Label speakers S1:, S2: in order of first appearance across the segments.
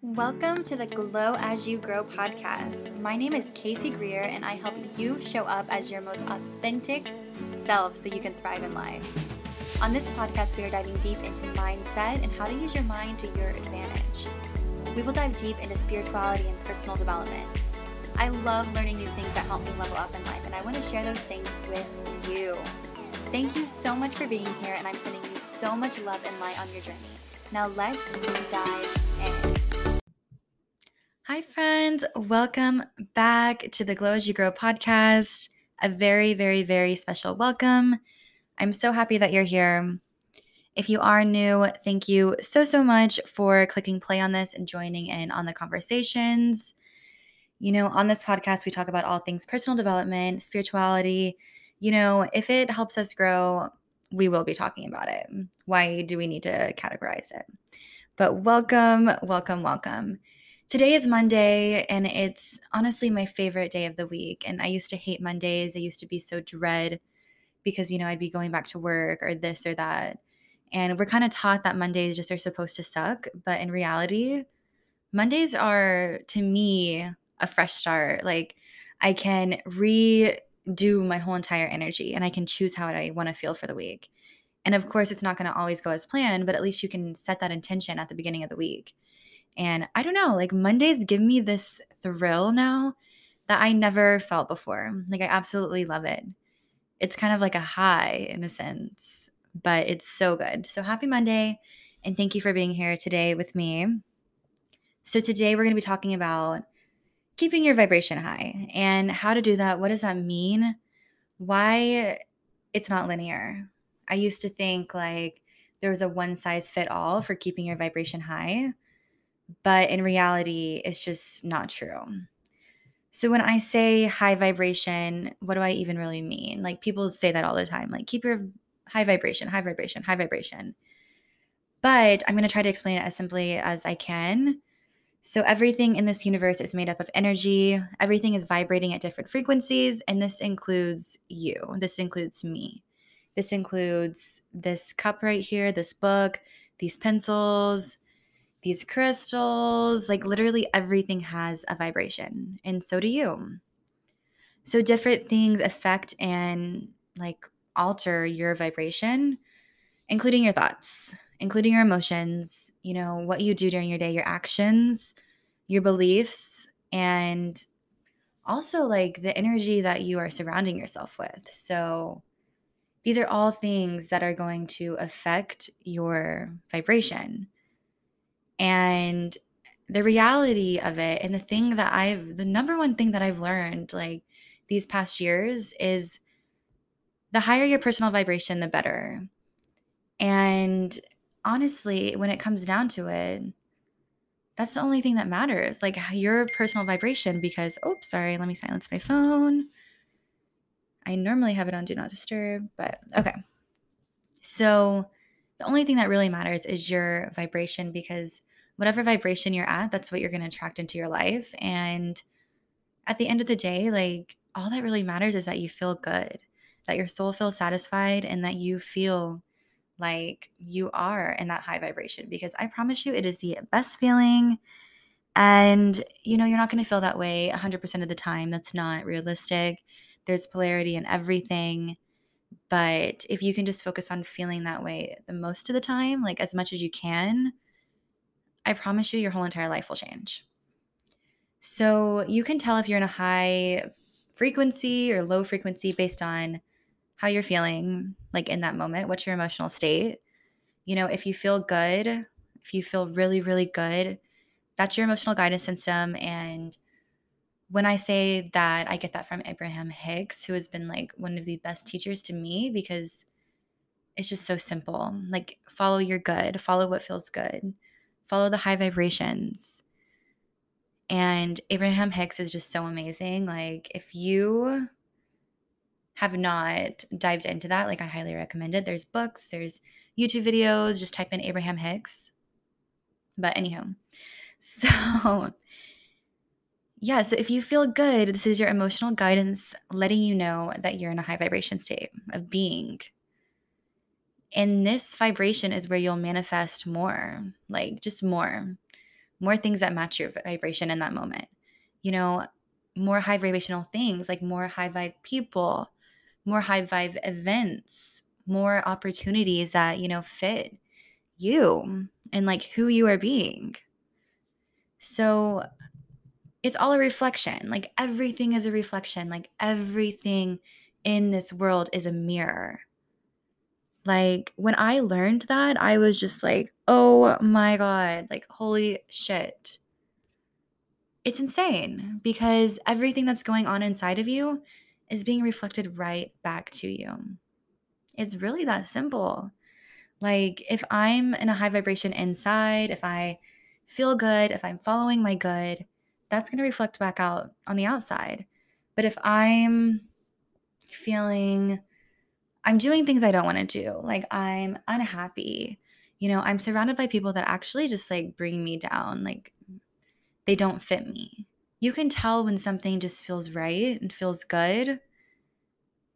S1: Welcome to the Glow As You Grow podcast. My name is Casey Greer, and I help you show up as your most authentic self so you can thrive in life. On this podcast, we are diving deep into mindset and how to use your mind to your advantage. We will dive deep into spirituality and personal development. I love learning new things that help me level up in life, and I want to share those things with you. Thank you so much for being here, and I'm sending you so much love and light on your journey. Now, let's dive. Hi, friends. Welcome back to the Glow as You Grow podcast. A very, very, very special welcome. I'm so happy that you're here. If you are new, thank you so, so much for clicking play on this and joining in on the conversations. You know, on this podcast, we talk about all things personal development, spirituality. You know, if it helps us grow, we will be talking about it. Why do we need to categorize it? But welcome, welcome, welcome. Today is Monday, and it's honestly my favorite day of the week. And I used to hate Mondays. I used to be so dread because, you know, I'd be going back to work or this or that. And we're kind of taught that Mondays just are supposed to suck. But in reality, Mondays are, to me, a fresh start. Like I can redo my whole entire energy and I can choose how I want to feel for the week. And of course, it's not going to always go as planned, but at least you can set that intention at the beginning of the week. And I don't know, like Mondays give me this thrill now that I never felt before. Like I absolutely love it. It's kind of like a high in a sense, but it's so good. So happy Monday and thank you for being here today with me. So today we're going to be talking about keeping your vibration high and how to do that. What does that mean? Why it's not linear. I used to think like there was a one size fit all for keeping your vibration high but in reality, it's just not true. So when I say high vibration, what do I even really mean? Like people say that all the time, like keep your high vibration, high vibration, high vibration. But I'm going to try to explain it as simply as I can. So everything in this universe is made up of energy. Everything is vibrating at different frequencies, and this includes you. This includes me. This includes this cup right here, this book, these pencils, these crystals, like literally everything has a vibration, and so do you. So different things affect and like alter your vibration, including your thoughts, including your emotions, you know, what you do during your day, your actions, your beliefs, and also like the energy that you are surrounding yourself with. So these are all things that are going to affect your vibration. And the reality of it and the thing that I've the number one thing that I've learned like these past years is the higher your personal vibration the better. And honestly, when it comes down to it, that's the only thing that matters. Like your personal vibration because oh, sorry, let me silence my phone. I normally have it on do not disturb, but okay. So the only thing that really matters is your vibration because whatever vibration you're at, that's what you're going to attract into your life. And at the end of the day, like all that really matters is that you feel good, that your soul feels satisfied, and that you feel like you are in that high vibration. Because I promise you, it is the best feeling. And, you know, you're not going to feel that way 100% of the time. That's not realistic. There's polarity in everything. But if you can just focus on feeling that way the most of the time, like as much as you can, I promise you, your whole entire life will change. So you can tell if you're in a high frequency or low frequency based on how you're feeling, like in that moment. What's your emotional state? You know, if you feel good, if you feel really, really good, that's your emotional guidance system. And when I say that, I get that from Abraham Hicks, who has been like one of the best teachers to me because it's just so simple. Like, follow your good, follow what feels good follow the high vibrations. And Abraham Hicks is just so amazing. Like, if you have not dived into that, like, I highly recommend it. There's books, there's YouTube videos, just type in Abraham Hicks. But, anyhow, so yeah, so if you feel good, this is your emotional guidance letting you know that you're in a high vibration state of being. And this vibration is where you'll manifest more, like just more. more things that match your vibration in that moment. You know, more high vibrational things like more high vibe people, more high vibe events, more opportunities that, you know, fit you and like who you are being. So it's all a reflection. Like everything is a reflection. Like everything in this world is a mirror. Like when I learned that, I was just like, oh my God, like holy shit. It's insane because everything that's going on inside of you is being reflected right back to you. It's really that simple. Like if I'm in a high vibration inside, if I feel good, if I'm following my good, that's going to reflect back out on the outside. But if I'm feeling I'm doing things I don't want to do. Like I'm unhappy. You know, I'm surrounded by people that actually just like bring me down. Like they don't fit me. You can tell when something just feels right and feels good.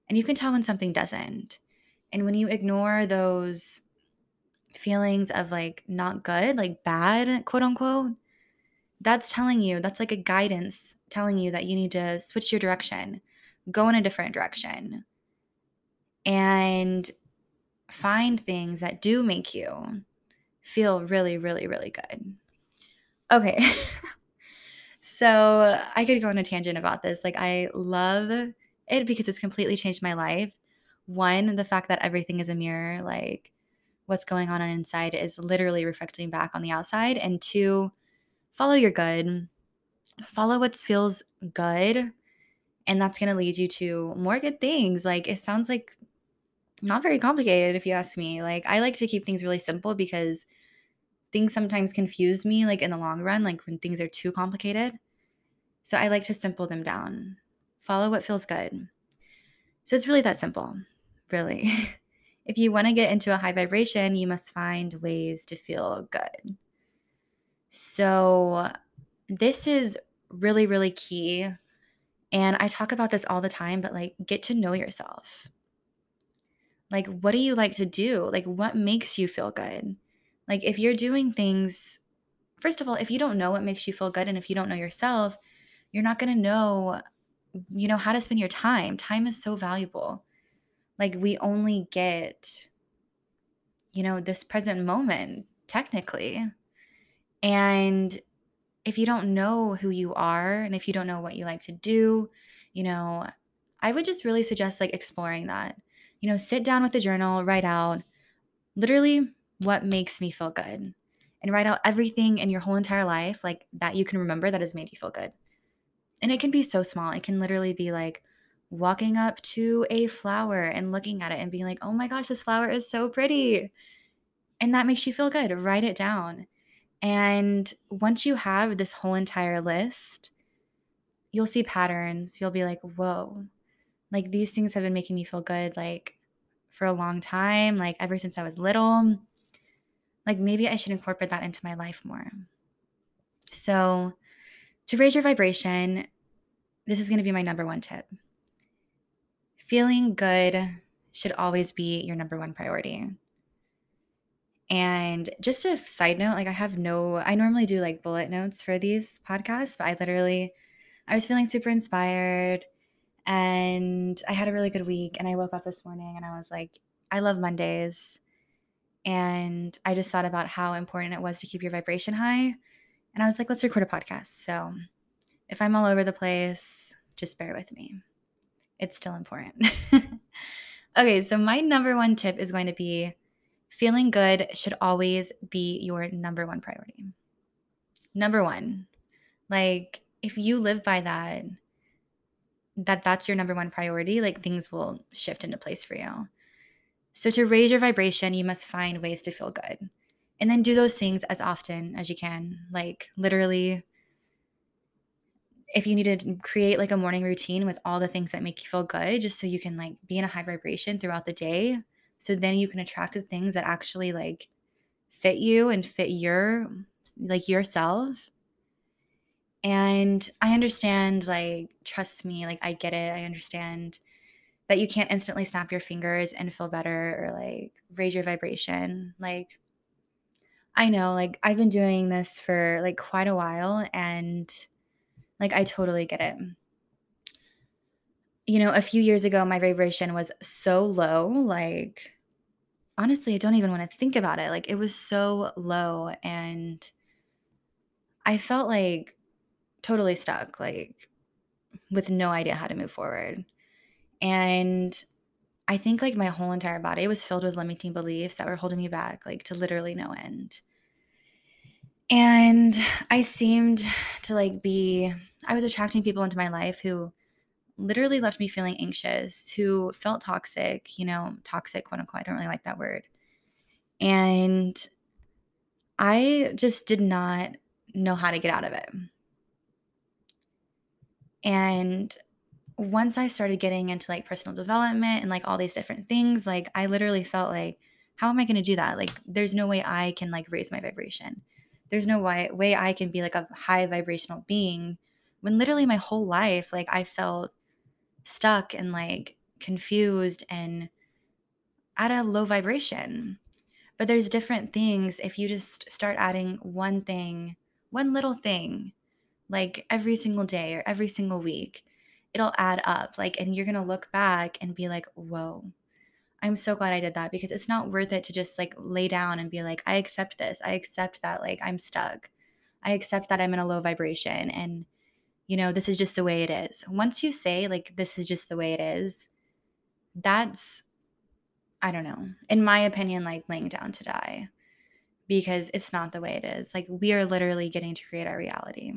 S1: And you can tell when something doesn't. And when you ignore those feelings of like not good, like bad, quote unquote, that's telling you, that's like a guidance telling you that you need to switch your direction, go in a different direction and find things that do make you feel really, really, really good. Okay. so I could go on a tangent about this. Like, I love it because it's completely changed my life. One, the fact that everything is a mirror, like what's going on on inside is literally reflecting back on the outside. And two, follow your good, follow what feels good. And that's going to lead you to more good things. Like, it sounds like not very complicated if you ask me. Like I like to keep things really simple because things sometimes confuse me like in the long run like when things are too complicated. So I like to simple them down. Follow what feels good. So it's really that simple. Really. if you want to get into a high vibration, you must find ways to feel good. So this is really really key and I talk about this all the time, but like get to know yourself like, what do you like to do? Like, what makes you feel good? Like, if you're doing things, first of all, if you don't know what makes you feel good and if you don't know yourself, you're not going to know, you know, how to spend your time. Time is so valuable. Like, we only get, you know, this present moment, technically. And if you don't know who you are and if you don't know what you like to do, you know, I would just really suggest like exploring that you know, sit down with a journal, write out literally what makes me feel good and write out everything in your whole entire life like that you can remember that has made you feel good. And it can be so small. It can literally be like walking up to a flower and looking at it and being like, "Oh my gosh, this flower is so pretty." And that makes you feel good. Write it down. And once you have this whole entire list, you'll see patterns. You'll be like, "Whoa, like these things have been making me feel good like for a long time, like ever since I was little. Like maybe I should incorporate that into my life more. So, to raise your vibration, this is going to be my number one tip. Feeling good should always be your number one priority. And just a side note, like I have no, I normally do like bullet notes for these podcasts, but I literally, I was feeling super inspired and I had a really good week. And I woke up this morning and I was like, I love Mondays. And I just thought about how important it was to keep your vibration high. And I was like, let's record a podcast. So if I'm all over the place, just bear with me. It's still important. okay, so my number one tip is going to be feeling good should always be your number one priority. Number one, like if you live by that, that that's your number one priority, like things will shift into place for you. So to raise your vibration, you must find ways to feel good. And then do those things as often as you can. Like literally if you need to create like a morning routine with all the things that make you feel good just so you can like be in a high vibration throughout the day so then you can attract the things that actually like fit you and fit your like yourself and I understand, like, trust me, like, I get it. I understand that you can't instantly snap your fingers and feel better or like raise your vibration. Like, I know, like, I've been doing this for, like, quite a while, and, like, I totally get it. You know, a few years ago, my vibration was so low, like, honestly, I don't even wanna think about it, like, it was so low, and I felt, like, totally stuck, like, with no idea how to move forward, and I think, like, my whole entire body was filled with limiting beliefs that were holding me back, like, to literally no end. And I seemed to, like, be I was attracting people into my life who literally left me feeling anxious, who felt toxic, you know, toxic, quote unquote. I don't really like that word. And I just did not know how to get out of it. And once I started getting into like personal development and like all these different things, like I literally felt like, how am I going to do that? Like, there's no way I can like raise my vibration. There's no way, way I can be like a high vibrational being when literally my whole life, like I felt stuck and like confused and at a low vibration. But there's different things if you just start adding one thing, one little thing, like every single day or every single week, it'll add up. Like, and you're going to look back and be like, whoa, I'm so glad I did that because it's not worth it to just like lay down and be like, I accept this. I accept that like I'm stuck. I accept that I'm in a low vibration and you know, this is just the way it is. Once you say like this is just the way it is, that's I don't know. In my opinion like laying down to die because it's not the way it is. Like we are literally getting to create our reality.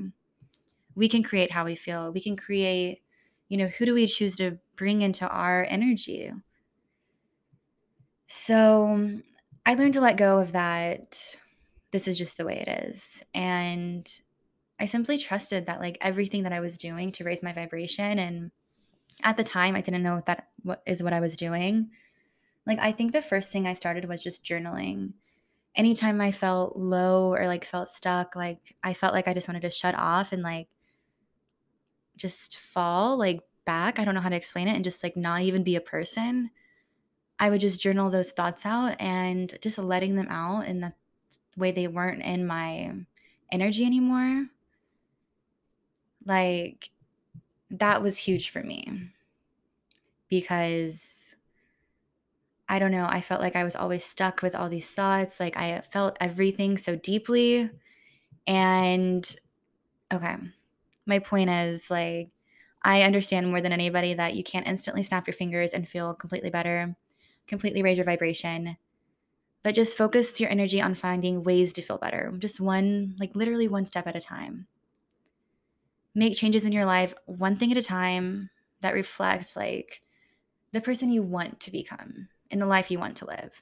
S1: We can create how we feel. We can create, you know, who do we choose to bring into our energy? So I learned to let go of that. This is just the way it is. And I simply trusted that like everything that I was doing to raise my vibration and at the time I didn't know what that what is what I was doing. Like I think the first thing I started was just journaling. Anytime I felt low or like felt stuck, like I felt like I just wanted to shut off and like just fall like back. I don't know how to explain it and just like not even be a person. I would just journal those thoughts out and just letting them out in the way they weren't in my energy anymore. Like that was huge for me because I don't know, I felt like I was always stuck with all these thoughts. Like I felt everything so deeply. And okay, my point is like, I understand more than anybody that you can't instantly snap your fingers and feel completely better completely raise your vibration. But just focus your energy on finding ways to feel better, just one, like literally one step at a time. Make changes in your life one thing at a time that reflect like the person you want to become in the life you want to live.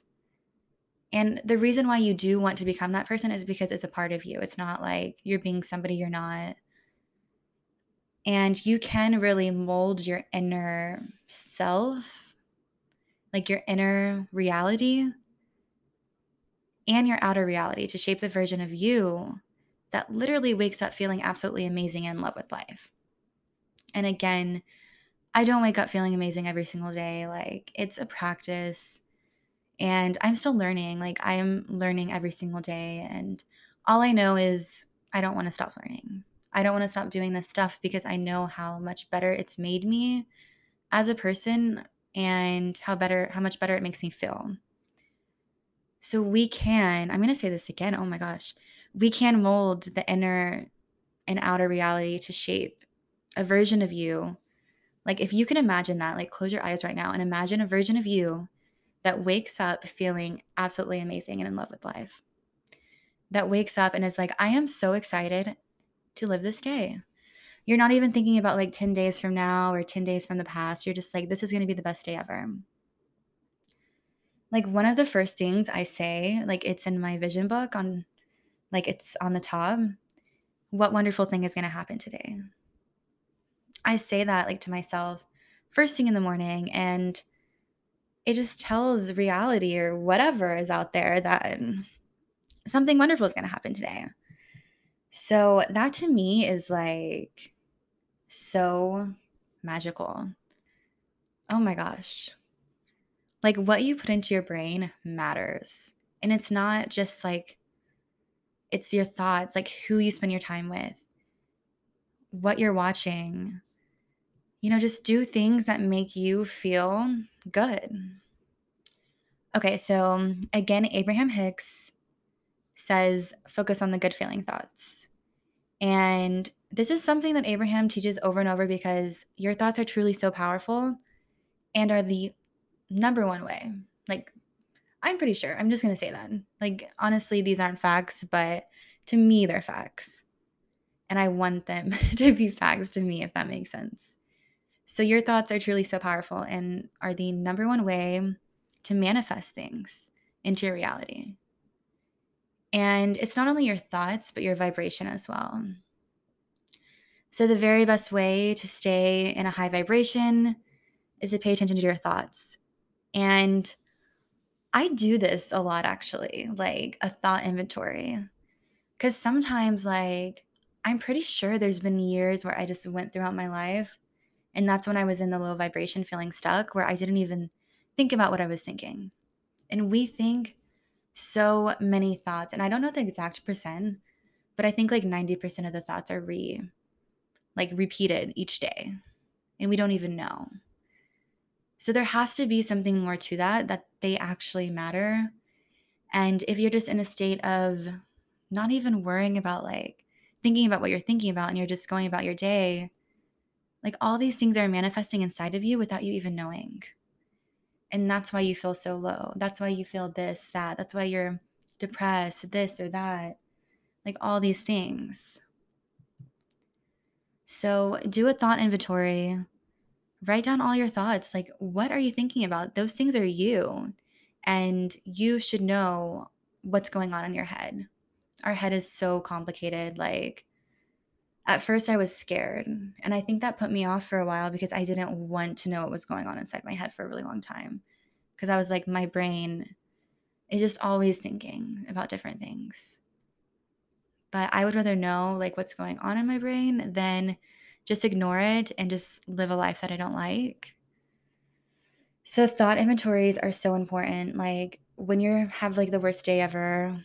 S1: And the reason why you do want to become that person is because it's a part of you. It's not like you're being somebody you're not. And you can really mold your inner self like your inner reality and your outer reality to shape the version of you that literally wakes up feeling absolutely amazing and in love with life. And again, I don't wake up feeling amazing every single day. Like it's a practice and I'm still learning. Like I am learning every single day. And all I know is I don't want to stop learning. I don't want to stop doing this stuff because I know how much better it's made me as a person and how better how much better it makes me feel. So we can, I'm going to say this again. Oh my gosh. We can mold the inner and outer reality to shape a version of you. Like if you can imagine that, like close your eyes right now and imagine a version of you that wakes up feeling absolutely amazing and in love with life. That wakes up and is like, I am so excited to live this day you're not even thinking about like 10 days from now or 10 days from the past. You're just like, this is going to be the best day ever. Like, one of the first things I say, like, it's in my vision book on, like, it's on the top. What wonderful thing is going to happen today? I say that, like, to myself first thing in the morning. And it just tells reality or whatever is out there that something wonderful is going to happen today. So, that to me is like, so magical. Oh my gosh. Like what you put into your brain matters. And it's not just like It's your thoughts, like who you spend your time with, what you're watching. You know, just do things that make you feel good. Okay, so again, Abraham Hicks says focus on the good feeling thoughts. And this is something that Abraham teaches over and over because your thoughts are truly so powerful and are the number one way. Like, I'm pretty sure. I'm just going to say that. Like, honestly, these aren't facts, but to me, they're facts. And I want them to be facts to me, if that makes sense. So, your thoughts are truly so powerful and are the number one way to manifest things into your reality. And it's not only your thoughts, but your vibration as well. So, the very best way to stay in a high vibration is to pay attention to your thoughts. And I do this a lot actually, like a thought inventory. Because sometimes, like, I'm pretty sure there's been years where I just went throughout my life. And that's when I was in the low vibration feeling stuck, where I didn't even think about what I was thinking. And we think so many thoughts. And I don't know the exact percent, but I think like 90% of the thoughts are re like repeated each day. And we don't even know. So there has to be something more to that, that they actually matter. And if you're just in a state of not even worrying about like thinking about what you're thinking about and you're just going about your day, like all these things are manifesting inside of you without you even knowing. And that's why you feel so low. That's why you feel this, that. That's why you're depressed, this or that. Like all these things. So do a thought inventory write down all your thoughts. Like, what are you thinking about? Those things are you. And you should know what's going on in your head. Our head is so complicated. Like, at first, I was scared. And I think that put me off for a while because I didn't want to know what was going on inside my head for a really long time. Because I was like, my brain is just always thinking about different things. But I would rather know like what's going on in my brain than just ignore it and just live a life that I don't like. So thought inventories are so important. Like when you have like the worst day ever,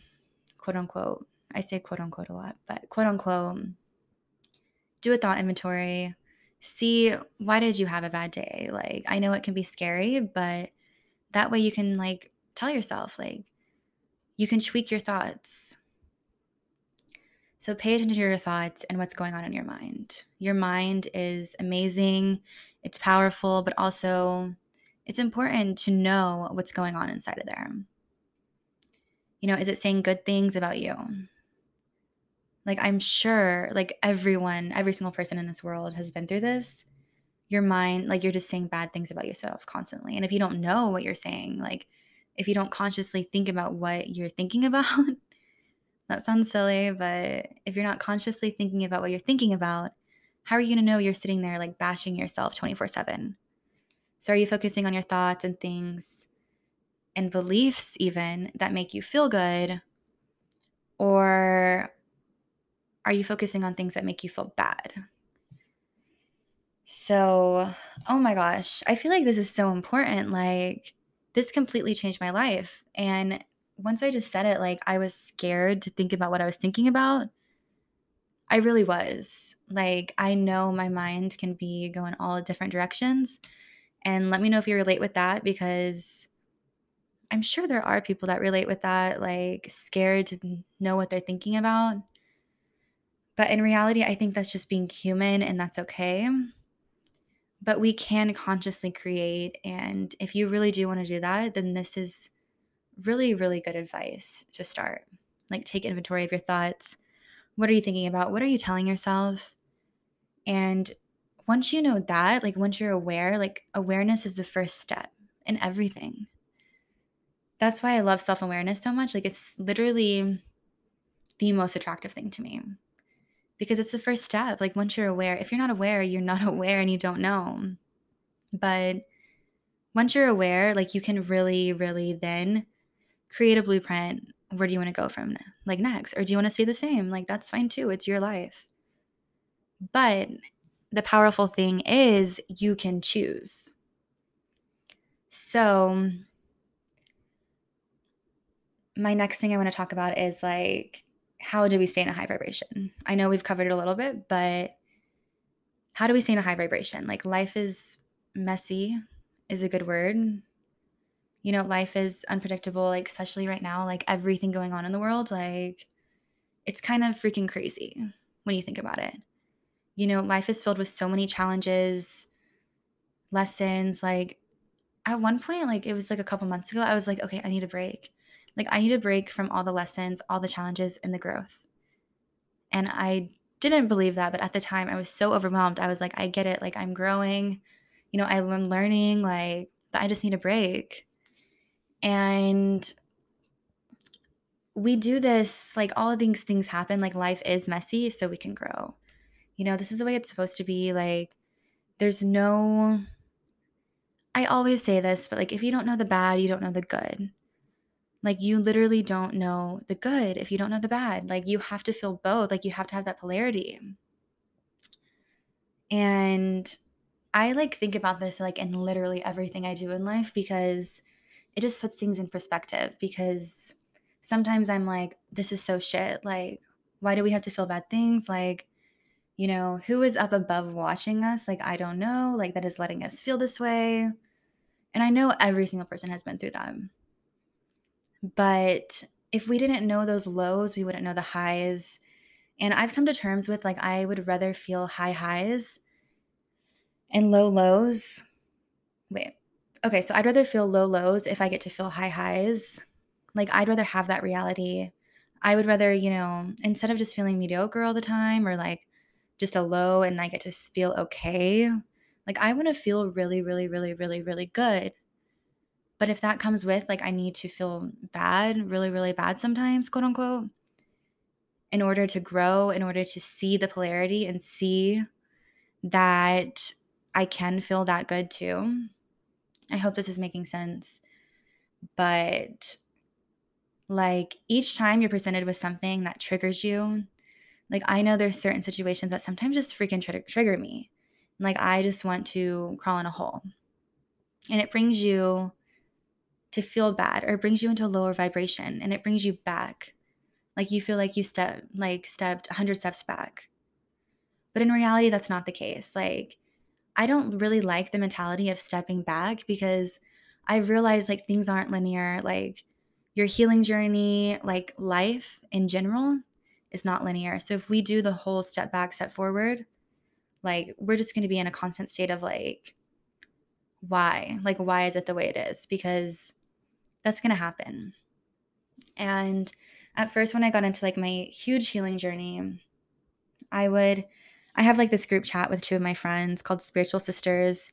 S1: quote unquote. I say quote unquote a lot, but quote unquote, do a thought inventory. See why did you have a bad day? Like I know it can be scary, but that way you can like tell yourself like you can tweak your thoughts so pay attention to your thoughts and what's going on in your mind. Your mind is amazing, it's powerful, but also it's important to know what's going on inside of there. You know, is it saying good things about you? Like, I'm sure, like, everyone, every single person in this world has been through this. Your mind, like, you're just saying bad things about yourself constantly. And if you don't know what you're saying, like, if you don't consciously think about what you're thinking about, that sounds silly, but if you're not consciously thinking about what you're thinking about, how are you going to know you're sitting there like bashing yourself 24 7? So, are you focusing on your thoughts and things and beliefs, even that make you feel good? Or are you focusing on things that make you feel bad? So, oh my gosh, I feel like this is so important. Like, this completely changed my life. And once I just said it, like I was scared to think about what I was thinking about. I really was. Like, I know my mind can be going all different directions. And let me know if you relate with that because I'm sure there are people that relate with that, like scared to know what they're thinking about. But in reality, I think that's just being human and that's okay. But we can consciously create. And if you really do want to do that, then this is really, really good advice to start. Like, take inventory of your thoughts. What are you thinking about? What are you telling yourself? And once you know that, like, once you're aware, like, awareness is the first step in everything. That's why I love self awareness so much. Like, it's literally the most attractive thing to me because it's the first step. Like, once you're aware, if you're not aware, you're not aware and you don't know. But once you're aware, like, you can really, really then create a blueprint where do you want to go from like next or do you want to stay the same like that's fine too it's your life but the powerful thing is you can choose so my next thing i want to talk about is like how do we stay in a high vibration? I know we've covered it a little bit, but how do we stay in a high vibration? Like life is messy, is a good word. You know, life is unpredictable, like especially right now, like everything going on in the world, like it's kind of freaking crazy when you think about it. You know, life is filled with so many challenges, lessons. Like at one point, like it was like a couple months ago, I was like, okay, I need a break. Like I need a break from all the lessons, all the challenges, and the growth. And I didn't believe that, but at the time I was so overwhelmed. I was like, I get it. Like I'm growing, you know, I'm learning, like, but I just need a break. And we do this, like all of these things happen, like life is messy, so we can grow. You know, this is the way it's supposed to be. Like, there's no I always say this, but like if you don't know the bad, you don't know the good. Like you literally don't know the good if you don't know the bad. Like you have to feel both. Like you have to have that polarity. And I like think about this like in literally everything I do in life because it just puts things in perspective because sometimes I'm like this is so shit. Like why do we have to feel bad things? Like you know, who is up above watching us? Like I don't know, like that is letting us feel this way. And I know every single person has been through that. But if we didn't know those lows, we wouldn't know the highs. And I've come to terms with like, I would rather feel high highs and low lows. Wait. Okay, so I'd rather feel low lows if I get to feel high highs. Like, I'd rather have that reality. I would rather, you know, instead of just feeling mediocre all the time or like just a low and I get to feel okay, like I want to feel really, really, really, really, really good. But if that comes with like I need to feel bad, really, really bad sometimes, quote unquote, in order to grow, in order to see the polarity and see that I can feel that good too. I hope this is making sense. But like each time you're presented with something that triggers you, like I know there's certain situations that sometimes just freaking tr- trigger me. Like I just want to crawl in a hole. And it brings you to feel bad or it brings you into a lower vibration and it brings you back like you feel like you step like stepped 100 steps back but in reality that's not the case like i don't really like the mentality of stepping back because i've realized like things aren't linear like your healing journey like life in general is not linear. So if we do the whole step back step forward like we're just going to be in a constant state of like why? Like why is it the way it is? Because that's going to happen. And at first, when I got into like my huge healing journey, I would, I have like this group chat with two of my friends called Spiritual Sisters.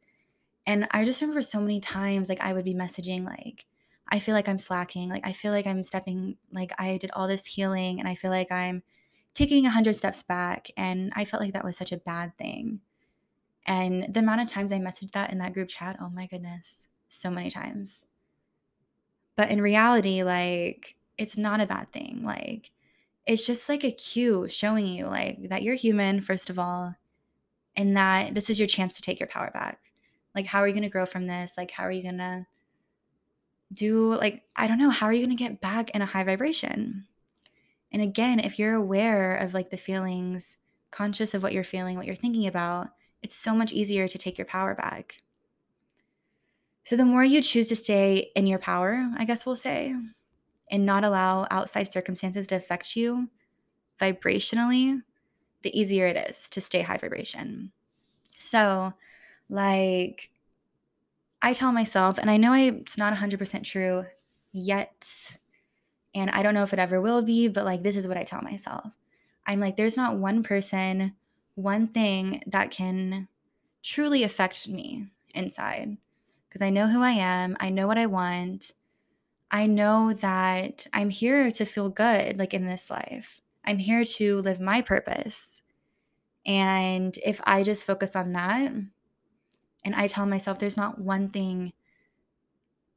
S1: And I just remember so many times, like, I would be messaging, like, I feel like I'm slacking. Like, I feel like I'm stepping, like, I did all this healing and I feel like I'm taking a 100 steps back. And I felt like that was such a bad thing. And the amount of times I messaged that in that group chat, oh my goodness, so many times. But in reality, like, it's not a bad thing. Like, it's just like a cue showing you, like, that you're human, first of all, and that this is your chance to take your power back. Like, how are you going to grow from this? Like, how are you going to do, like, I don't know, how are you going to get back in a high vibration? And again, if you're aware of like the feelings, conscious of what you're feeling, what you're thinking about, it's so much easier to take your power back. So the more you choose to stay in your power, I guess we'll say, and not allow outside circumstances to affect you vibrationally, the easier it is to stay high vibration. So, like, I tell myself, and I know it's not 100% true yet, and I don't know if it ever will be, but like, this is what I tell myself. I'm like, there's not one person, one thing that can truly affect me inside because I know who I am. I know what I want. I know that I'm here to feel good, like in this life. I'm here to live my purpose. And if I just focus on that and I tell myself there's not one thing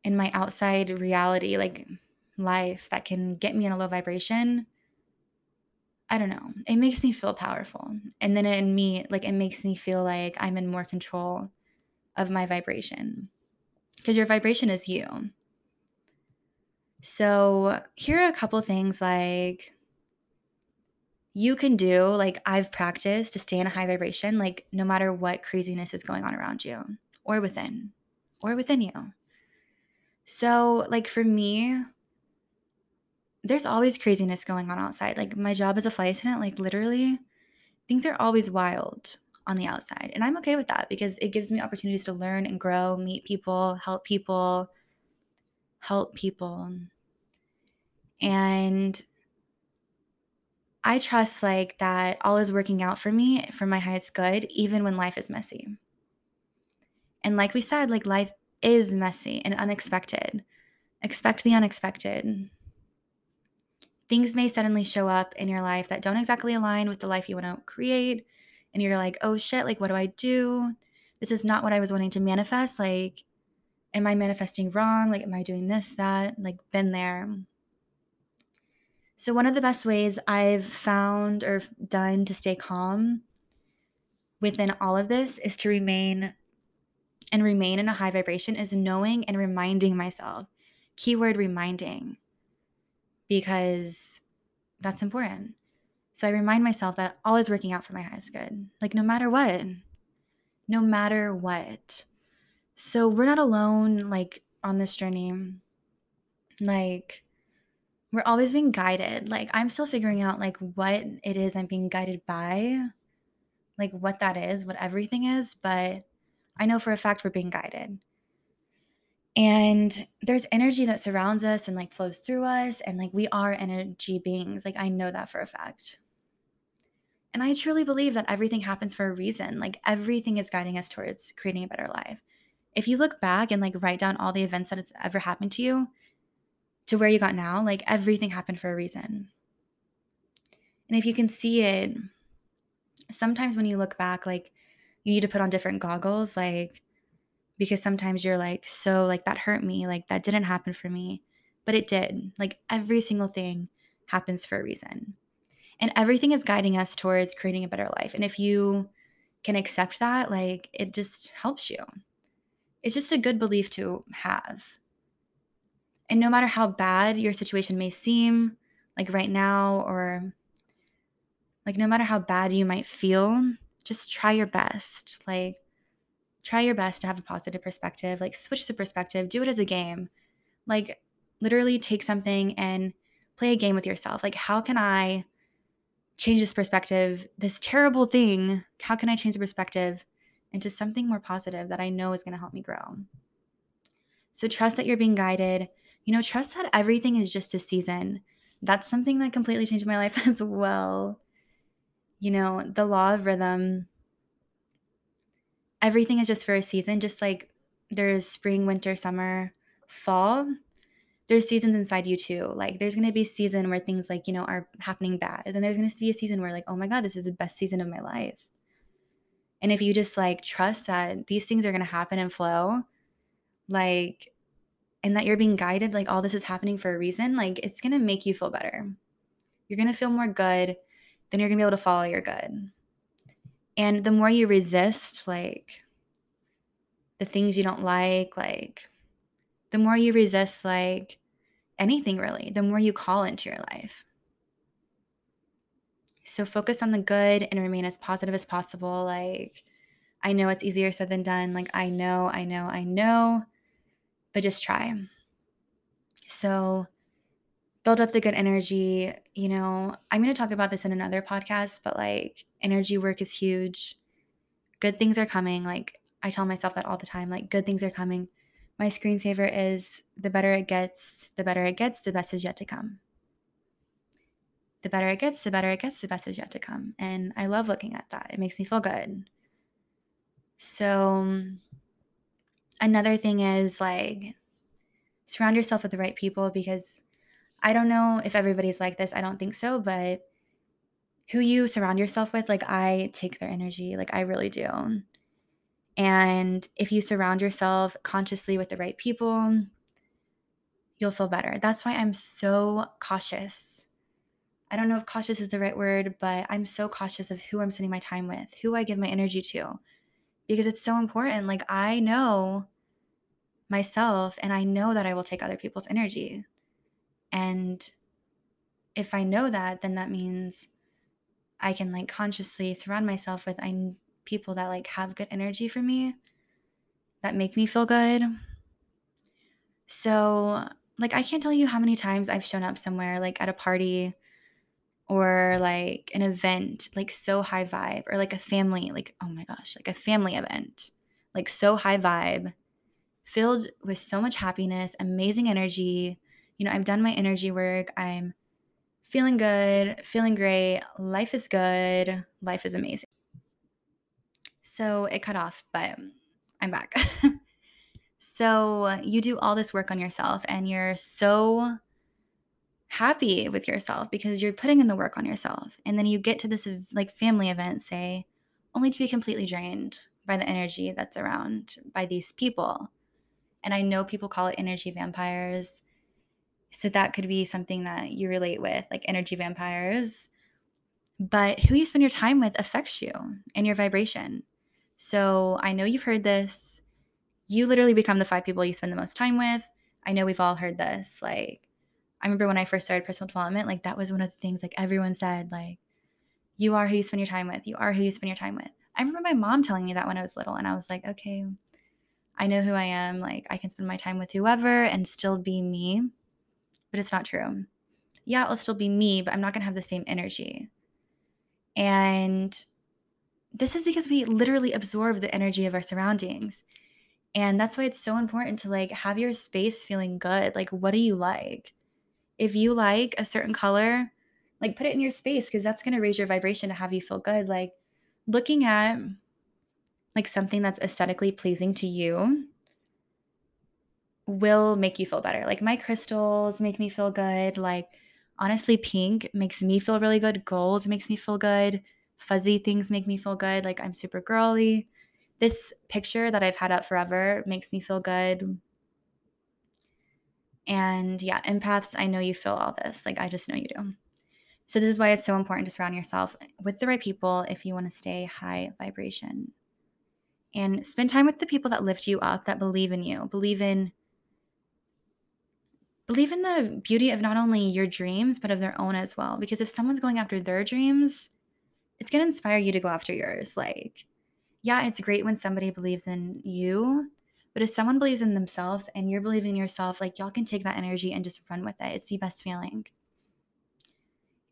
S1: in my outside reality, like life, that can get me in a low vibration, I don't know. It makes me feel powerful. And then in me, like it makes me feel like I'm in more control of my vibration because your vibration is you. So, here are a couple things like you can do, like I've practiced to stay in a high vibration, like no matter what craziness is going on around you or within or within you. So, like for me, there's always craziness going on outside. Like my job as a flight attendant, like literally, things are always wild on the outside. And I'm okay with that because it gives me opportunities to learn and grow, meet people, help people, help people. And I trust like that all is working out for me for my highest good, even when life is messy. And like we said, like life is messy and unexpected. Expect the unexpected things may suddenly show up in your life that don't exactly align with the life you want to create. And you're like, oh shit, like, what do I do? This is not what I was wanting to manifest. Like, am I manifesting wrong? Like, am I doing this, that? Like, been there. So, one of the best ways I've found or done to stay calm within all of this is to remain and remain in a high vibration is knowing and reminding myself. Keyword reminding because that's important. So I remind myself that all is working out for my highest good, like no matter what, no matter what. So we're not alone, like on this journey. Like, we're always being guided. Like, I'm still figuring out, like, what it is I'm being guided by, like, what that is, what everything is. But I know for a fact we're being guided and there's energy that surrounds us and like flows through us and like we are energy beings like i know that for a fact and i truly believe that everything happens for a reason like everything is guiding us towards creating a better life if you look back and like write down all the events that has ever happened to you to where you got now like everything happened for a reason. And if you can see it sometimes when you look back like you need to put on different goggles like because sometimes you're like so like that hurt me like that didn't happen for me. But it did. Like every single thing happens for a reason. And everything is guiding us towards creating a better life. And if you can accept that like it just helps you it's just a good belief to have and no matter how bad your situation may seem like right now or like no matter how bad you might feel just try your best like try your best to have a positive perspective. Like, switch the perspective, do it as a game. Like, literally take something and play a game with yourself. Like, how can I change this perspective, this terrible thing? How can I change the perspective into something more positive that I know is going to help me grow? So, trust that you're being guided. You know, trust that everything is just a season. That's something that completely changed my life as well. You know, the law of rhythm everything is just for a season, just like there's spring, winter, summer, fall. There's seasons inside you too. Like there's gonna be a season where things like, you know, are happening bad. And then there's gonna be a season where like, oh my God, this is the best season of my life. And if you just like trust that these things are gonna happen and flow, like and that you're being guided, like all this is happening for a reason, like it's gonna make you feel better. You're gonna feel more good, then you're gonna be able to follow your good. And the more you resist, like, the things you don't like, like, the more you resist, like, anything really, the more you call into your life. So focus on the good and remain as positive as possible. Like, I know it's easier said than done. Like, I know, I know, I know, but just try. So, build up the good energy. You know, I'm going to talk about this in another podcast, but like energy work is huge. Good things are coming. Like I tell myself that all the time, like good things are coming. My screensaver is the better it gets, the better it gets, the best is yet to come. The better it gets, the better it gets, the best is yet to come. And I love looking at that. It makes me feel good. So, another thing is like surround yourself with the right people because I don't know if everybody's like this. I don't think so, but who you surround yourself with, like I take their energy, like I really do. And if you surround yourself consciously with the right people, you'll feel better. That's why I'm so cautious. I don't know if cautious is the right word, but I'm so cautious of who I'm spending my time with, who I give my energy to, because it's so important. Like, I know myself and I know that I will take other people's energy. And if I know that, then that means I can like consciously surround myself with I people that like have good energy for me that make me feel good. So, like I can't tell you how many times I've shown up somewhere like at a party or like an event like so high vibe or like a family like oh my gosh, like a family event. Like so high vibe, filled with so much happiness, amazing energy. You know, I've done my energy work. I'm feeling good, feeling great. Life is good. Life is amazing. So it cut off, but I'm back. so you do all this work on yourself and you're so happy with yourself because you're putting in the work on yourself. And then you get to this like family event, say, only to be completely drained by the energy that's around by these people. And I know people call it energy vampires. So that could be something that you relate with, like energy vampires. But who you spend your time with affects you and your vibration. So I know you've heard this. You literally become the five people you spend the most time with. I know we've all heard this. Like, I remember when I first started personal development, like, that was one of the things, like, everyone said, like, you are who you spend your time with. You are who you spend your time with. I remember my mom telling me that when I was little, and I was like, okay, I know who I am. Like, I can spend my time with whoever and still be me but it's not true. Yeah, it'll still be me, but I'm not going to have the same energy. And this is because we literally absorb the energy of our surroundings. And that's why it's so important to like have your space feeling good. Like, what do you like? If you like a certain color, like put it in your space because that's going to raise your vibration to have you feel good. Like, looking at like something that's aesthetically pleasing to you will make you feel better. Like my crystals make me feel good. Like honestly, pink makes me feel really good. Gold makes me feel good. Fuzzy things make me feel good. Like I'm super girly. This picture that I've had up forever makes me feel good. And yeah, empaths, I know you feel all this. Like I just know you do. So this is why it's so important to surround yourself with the right people if you want to stay high vibration. And spend time with the people that lift you up, that believe in you, believe in believe in the beauty of not only your dreams, but of their own as well. Because if someone's going after their dreams, it's going to inspire you to go after yours. Like, yeah, it's great when somebody believes in you, but if someone believes in themselves and you're believing in yourself, like, y'all can take that energy and just run with it. It's the best feeling.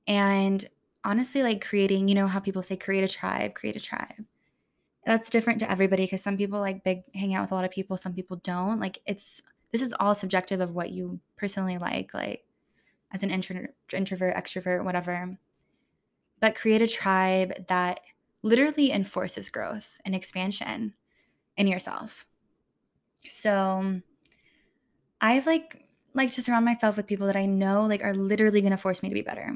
S1: And honestly, like creating, you know, how people say create a tribe, create a tribe. That's different to everybody because some people like big hang out with a lot of people, some people don't. Like, it's this is all subjective of what you personally like, like as an intro- introvert, extrovert, whatever. But create a tribe that literally enforces growth and expansion in yourself. So I've like like to surround myself with people that I know like are literally going to force me to be better.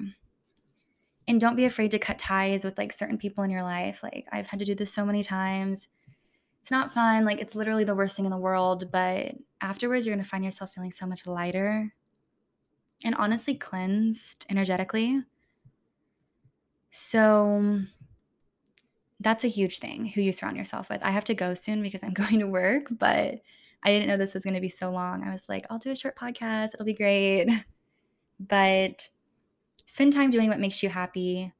S1: And don't be afraid to cut ties with like certain people in your life. Like I've had to do this so many times it's not fun. Like it's literally the worst thing in the world. But afterwards, you're going to find yourself feeling so much lighter and honestly cleansed energetically. So that's a huge thing who you surround yourself with. I have to go soon because I'm going to work, but I didn't know this was going to be so long. I was like, I'll do a short podcast. It'll be great. But spend time doing what makes you happy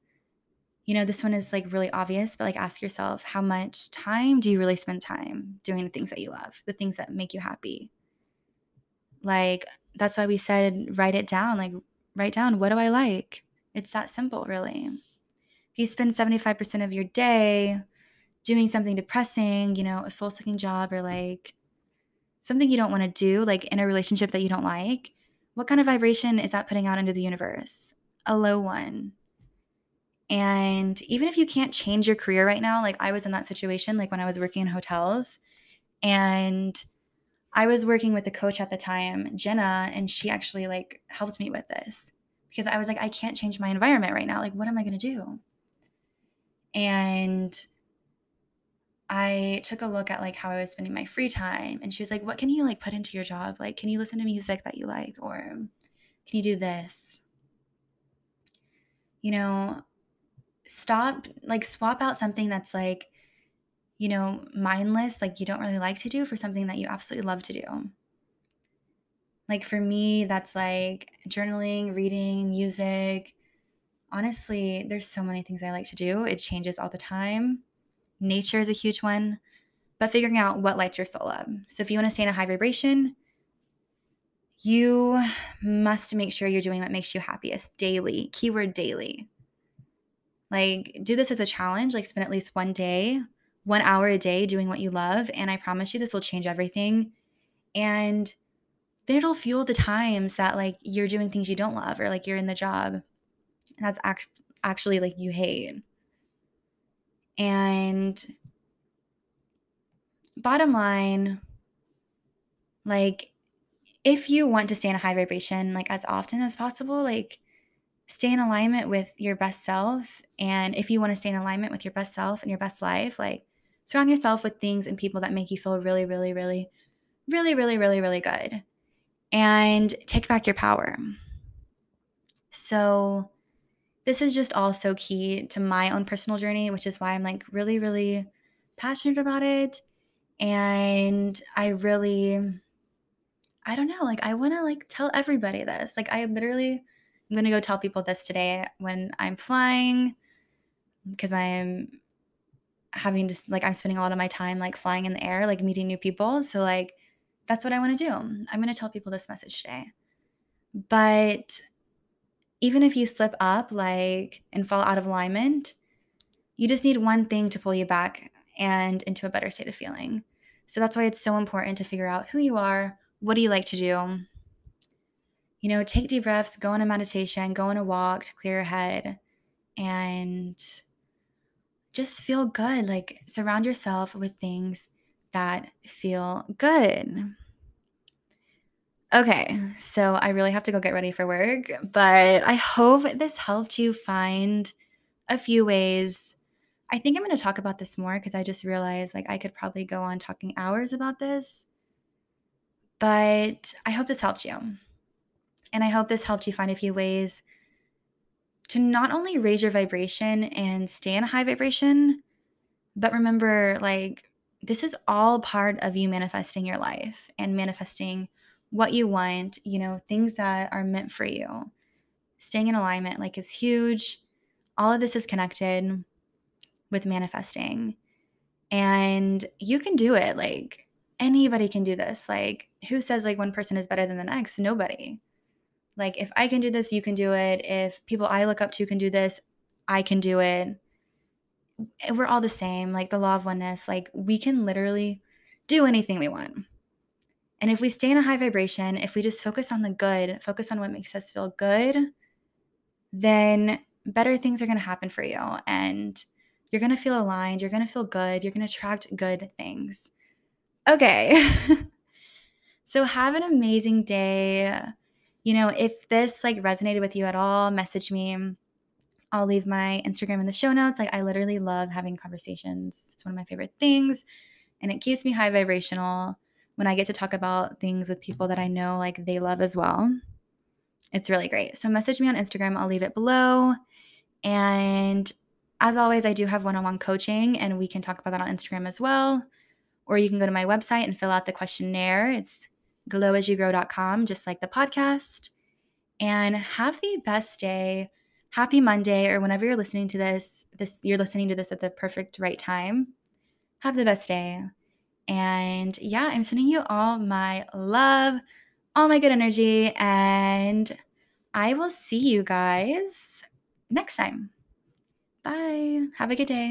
S1: you know, this one is like really obvious, but like ask yourself how much time do you really spend time doing the things that you love, the things that make you happy? Like, that's why we said write it down. Like, write down what do I like? It's that simple, really. If you spend 75% of your day doing something depressing, you know, a soul sucking job or like something you don't want to do, like in a relationship that you don't like, what kind of vibration is that putting out into the universe? A low one and even if you can't change your career right now, like I was in that situation, like when I was working in hotels, and I was working with a coach at the time, Jenna, and she actually like helped me with this because I was like, I can't change my environment right now. Like, what am I going to do? And I took a look at like how I was spending my free time and she was like, "What can you like put into your job? Like can you listen to music that you like or can you do this?" You know, stop like swap out something that's like you know mindless like you don't really like to do for something that you absolutely love to do like for me that's like journaling reading music honestly, there's so many things I like to do. It changes all the time. Nature is a huge one, but figuring out what lights your soul up. So if you want to stay in a high vibration, you must make sure you're doing what makes you happiest daily. Keyword daily. Like, do this as a challenge, like, spend at least one day, one hour a day doing what you love. And I promise you, this will change everything. And then it'll fuel the times that, like, you're doing things you don't love or like you're in the job and that's act- actually like you hate. And bottom line, like, if you want to stay in a high vibration like as often as possible, like stay in alignment with your best self. And if you want to stay in alignment with your best self and your best life, like surround yourself with things and people that make you feel really, really, really, really, really, really, really good. And take back your power. So, this is just all so key to my own personal journey, which is why I'm like really, really passionate about it. And I really, I don't know, like I want to like tell everybody this. Like I literally I'm going to go tell people this today when I'm flying because I'm having to like I'm spending a lot of my time like flying in the air, like meeting new people. So like that's what I want to do. I'm going to tell people this message today. But even if you slip up like and fall out of alignment, you just need one thing to pull you back and into a better state of feeling. So that's why it's so important to figure out who you are, what do you like to do, you know, take deep breaths, go on a meditation, go on a walk to clear your head, and just feel good. Like surround yourself with things that feel good. Okay, so I really have to go get ready for work, but I hope this helped you find a few ways. I think I'm going to talk about this more because I just realized like I could probably go on talking hours about this. But I hope this helped you. And I hope this helped you find a few ways to not only raise your vibration and stay in a high vibration, but remember, like, this is all part of you manifesting your life and manifesting what you want, you know, things that are meant for you. Staying in alignment, like, is huge. All of this is connected with manifesting. And you can do it. Like, anybody can do this. Like, who says, like, one person is better than the next? Nobody. Like, if I can do this, you can do it. If people I look up to can do this, I can do it. We're all the same. Like, the law of oneness, like, we can literally do anything we want. And if we stay in a high vibration, if we just focus on the good, focus on what makes us feel good, then better things are going to happen for you. And you're going to feel aligned. You're going to feel good. You're going to attract good things. Okay. so have an amazing day you know, if this like resonated with you at all, message me. I'll leave my Instagram in the show notes. Like, I literally love having conversations. It's one of my favorite things. And it keeps me high vibrational when I get to talk about things with people that I know like they love as well. It's really great. So, message me on Instagram. I'll leave it below. And as always, I do have one on one coaching, and we can talk about that on Instagram as well. Or you can go to my website and fill out the questionnaire. It's glowasyougrow.com, just like the podcast. And have the best day. Happy Monday, or whenever you're listening to this, this you're listening to this at the perfect right time. Have the best day. And yeah, I'm sending you all my love, all my good energy, and I will see you guys next time. Bye. Have a good day.